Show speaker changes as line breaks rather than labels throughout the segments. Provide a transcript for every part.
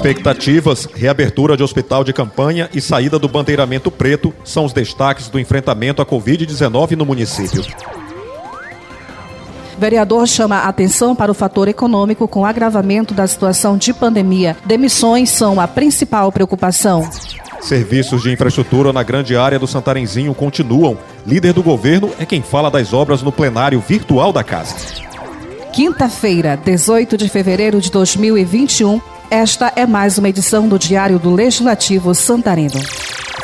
Expectativas, reabertura de hospital de campanha e saída do bandeiramento preto são os destaques do enfrentamento à Covid-19 no município.
O vereador chama a atenção para o fator econômico com o agravamento da situação de pandemia. Demissões são a principal preocupação.
Serviços de infraestrutura na grande área do Santarenzinho continuam. Líder do governo é quem fala das obras no plenário virtual da casa.
Quinta-feira, 18 de fevereiro de 2021. Esta é mais uma edição do Diário do Legislativo Santareno.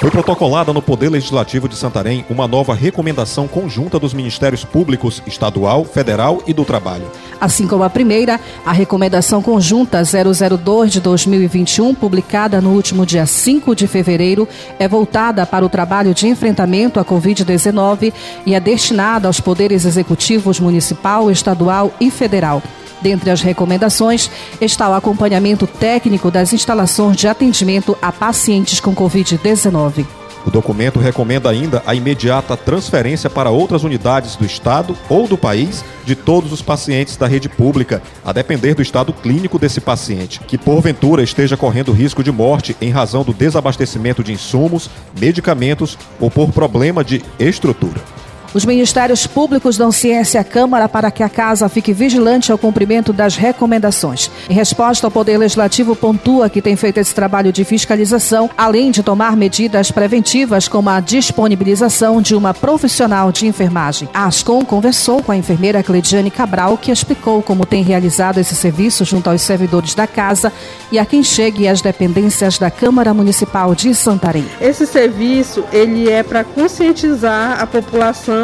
Foi protocolada no Poder Legislativo de Santarém uma nova recomendação conjunta dos Ministérios Públicos Estadual, Federal e do Trabalho.
Assim como a primeira, a Recomendação Conjunta 002 de 2021, publicada no último dia 5 de fevereiro, é voltada para o trabalho de enfrentamento à Covid-19 e é destinada aos poderes executivos municipal, estadual e federal. Dentre as recomendações está o acompanhamento técnico das instalações de atendimento a pacientes com Covid-19.
O documento recomenda ainda a imediata transferência para outras unidades do Estado ou do país de todos os pacientes da rede pública, a depender do estado clínico desse paciente, que porventura esteja correndo risco de morte em razão do desabastecimento de insumos, medicamentos ou por problema de estrutura.
Os ministérios públicos dão ciência à Câmara para que a Casa fique vigilante ao cumprimento das recomendações. Em resposta, o Poder Legislativo pontua que tem feito esse trabalho de fiscalização, além de tomar medidas preventivas, como a disponibilização de uma profissional de enfermagem. A Ascom conversou com a enfermeira Cleidiane Cabral, que explicou como tem realizado esse serviço junto aos servidores da Casa e a quem chegue às dependências da Câmara Municipal de Santarém.
Esse serviço ele é para conscientizar a população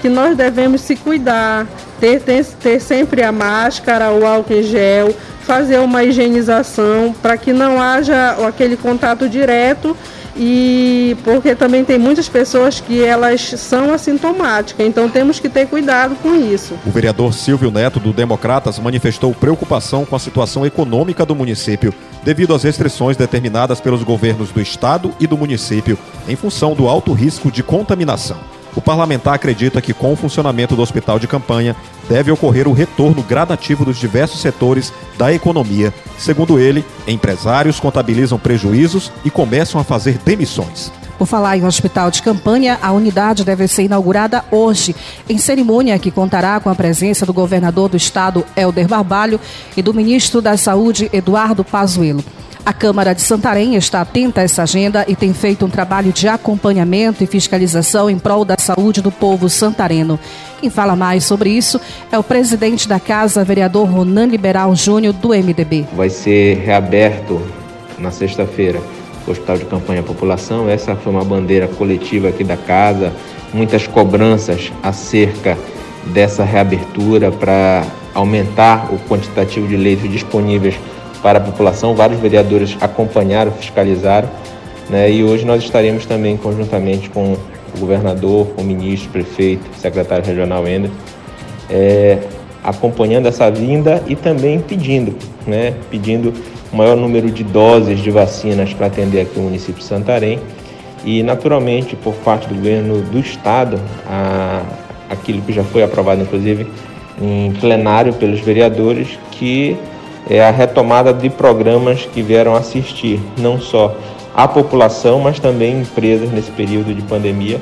que nós devemos se cuidar, ter, ter, ter sempre a máscara, o álcool em gel, fazer uma higienização para que não haja aquele contato direto e porque também tem muitas pessoas que elas são assintomáticas, então temos que ter cuidado com isso.
O vereador Silvio Neto do Democratas manifestou preocupação com a situação econômica do município devido às restrições determinadas pelos governos do estado e do município em função do alto risco de contaminação. O parlamentar acredita que, com o funcionamento do hospital de campanha, deve ocorrer o retorno gradativo dos diversos setores da economia. Segundo ele, empresários contabilizam prejuízos e começam a fazer demissões.
Por falar em hospital de campanha, a unidade deve ser inaugurada hoje, em cerimônia que contará com a presença do governador do estado, Helder Barbalho, e do ministro da Saúde, Eduardo Pazuello. A Câmara de Santarém está atenta a essa agenda e tem feito um trabalho de acompanhamento e fiscalização em prol da saúde do povo santareno. Quem fala mais sobre isso é o presidente da Casa, vereador Ronan Liberal Júnior, do MDB.
Vai ser reaberto na sexta-feira o Hospital de Campanha à População. Essa foi uma bandeira coletiva aqui da casa, muitas cobranças acerca dessa reabertura para aumentar o quantitativo de leitos disponíveis para a população. Vários vereadores acompanharam, fiscalizaram, né? e hoje nós estaremos também conjuntamente com o governador, o ministro, o prefeito, o secretário regional Ender, é, acompanhando essa vinda e também pedindo, né? pedindo o maior número de doses de vacinas para atender aqui o município de Santarém e, naturalmente, por parte do governo do Estado, a, aquilo que já foi aprovado, inclusive, em plenário pelos vereadores, que é a retomada de programas que vieram assistir não só a população, mas também empresas nesse período de pandemia,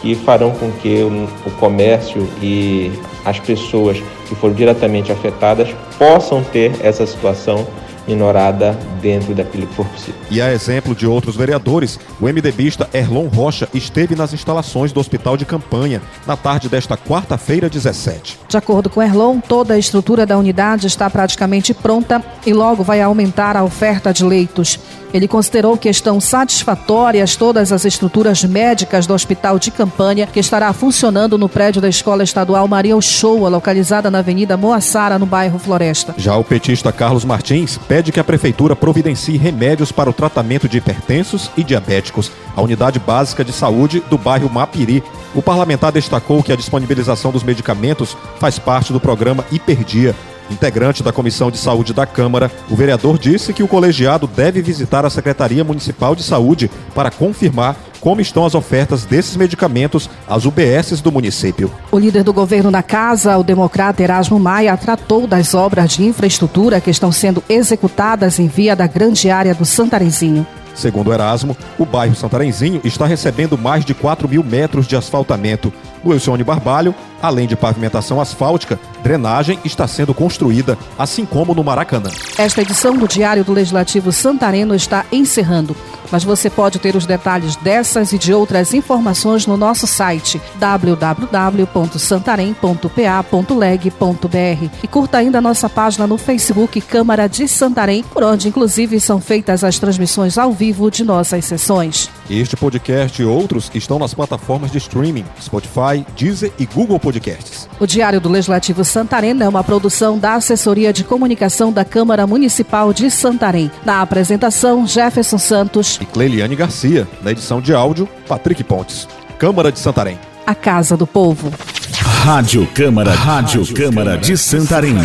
que farão com que o, comércio e as pessoas que foram diretamente afetadas possam ter essa situação minorada dentro daquilo que for possível.
E a exemplo de outros vereadores, o MDBista Erlon Rocha esteve nas instalações do hospital de campanha na tarde desta quarta-feira, 17.
De acordo com Erlon, toda a estrutura da unidade está praticamente pronta e logo vai aumentar a oferta de leitos. Ele considerou que estão satisfatórias todas as estruturas médicas do hospital de campanha, que estará funcionando no prédio da Escola Estadual Maria Uchoa, localizada na Avenida Moassara, no bairro Floresta.
Já o petista Carlos Martins pede que a prefeitura providencie remédios para o tratamento de hipertensos e diabéticos. A unidade básica de saúde do bairro Mapiri. O parlamentar destacou que a disponibilização dos medicamentos faz parte do programa Hiperdia, Integrante da Comissão de Saúde da Câmara, o vereador disse que o colegiado deve visitar a Secretaria Municipal de Saúde para confirmar como estão as ofertas desses medicamentos às UBSs do município.
O líder do governo da casa, o democrata Erasmo Maia, tratou das obras de infraestrutura que estão sendo executadas em via da grande área do Santarenzinho.
Segundo Erasmo, o bairro Santarenzinho está recebendo mais de 4 mil metros de asfaltamento. No Elcione Barbalho, além de pavimentação asfáltica, drenagem está sendo construída, assim como no Maracanã.
Esta edição do Diário do Legislativo Santareno está encerrando mas você pode ter os detalhes dessas e de outras informações no nosso site www.santarém.pa.leg.br e curta ainda a nossa página no Facebook Câmara de Santarém, por onde inclusive são feitas as transmissões ao vivo de nossas sessões.
Este podcast e outros estão nas plataformas de streaming Spotify, Deezer e Google Podcasts.
O Diário do Legislativo Santarém é uma produção da Assessoria de Comunicação da Câmara Municipal de Santarém. Na apresentação, Jefferson Santos
e Cleiliane Garcia. Na edição de áudio, Patrick Pontes. Câmara de Santarém.
A Casa do Povo.
Rádio Câmara, Rádio Câmara de Santarém.